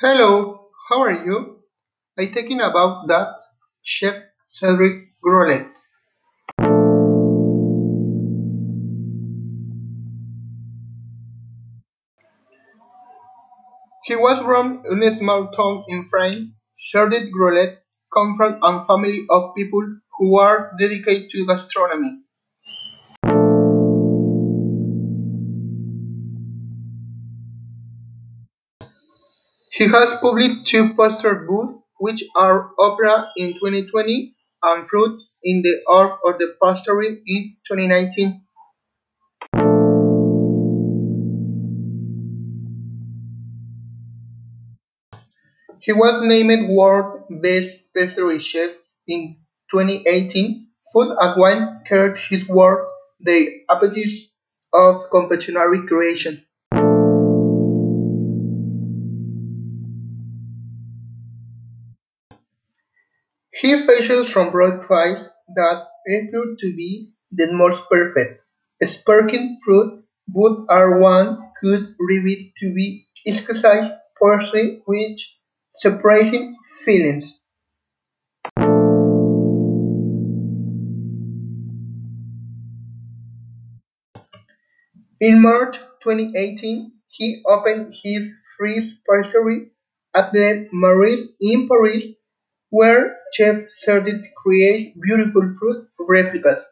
Hello, how are you? I thinking about that chef Cedric Grolet. He was from a small town in France. Cedric Grolet comes from a family of people who are dedicated to gastronomy. He has published two poster books, which are Opera in 2020 and Fruit in the Art of the Pastry in 2019. He was named World Best Pastry Chef in 2018. Food and Wine carried his work the appetites of confectionery creation. He faced from broad twice that appeared to be the most perfect. Sparkling fruit, both are one could reveal to be exquisite porcelain with surprising fillings. In March 2018, he opened his first pastry outlet Meurice in Paris, where Chef Cedric creates beautiful fruit replicas.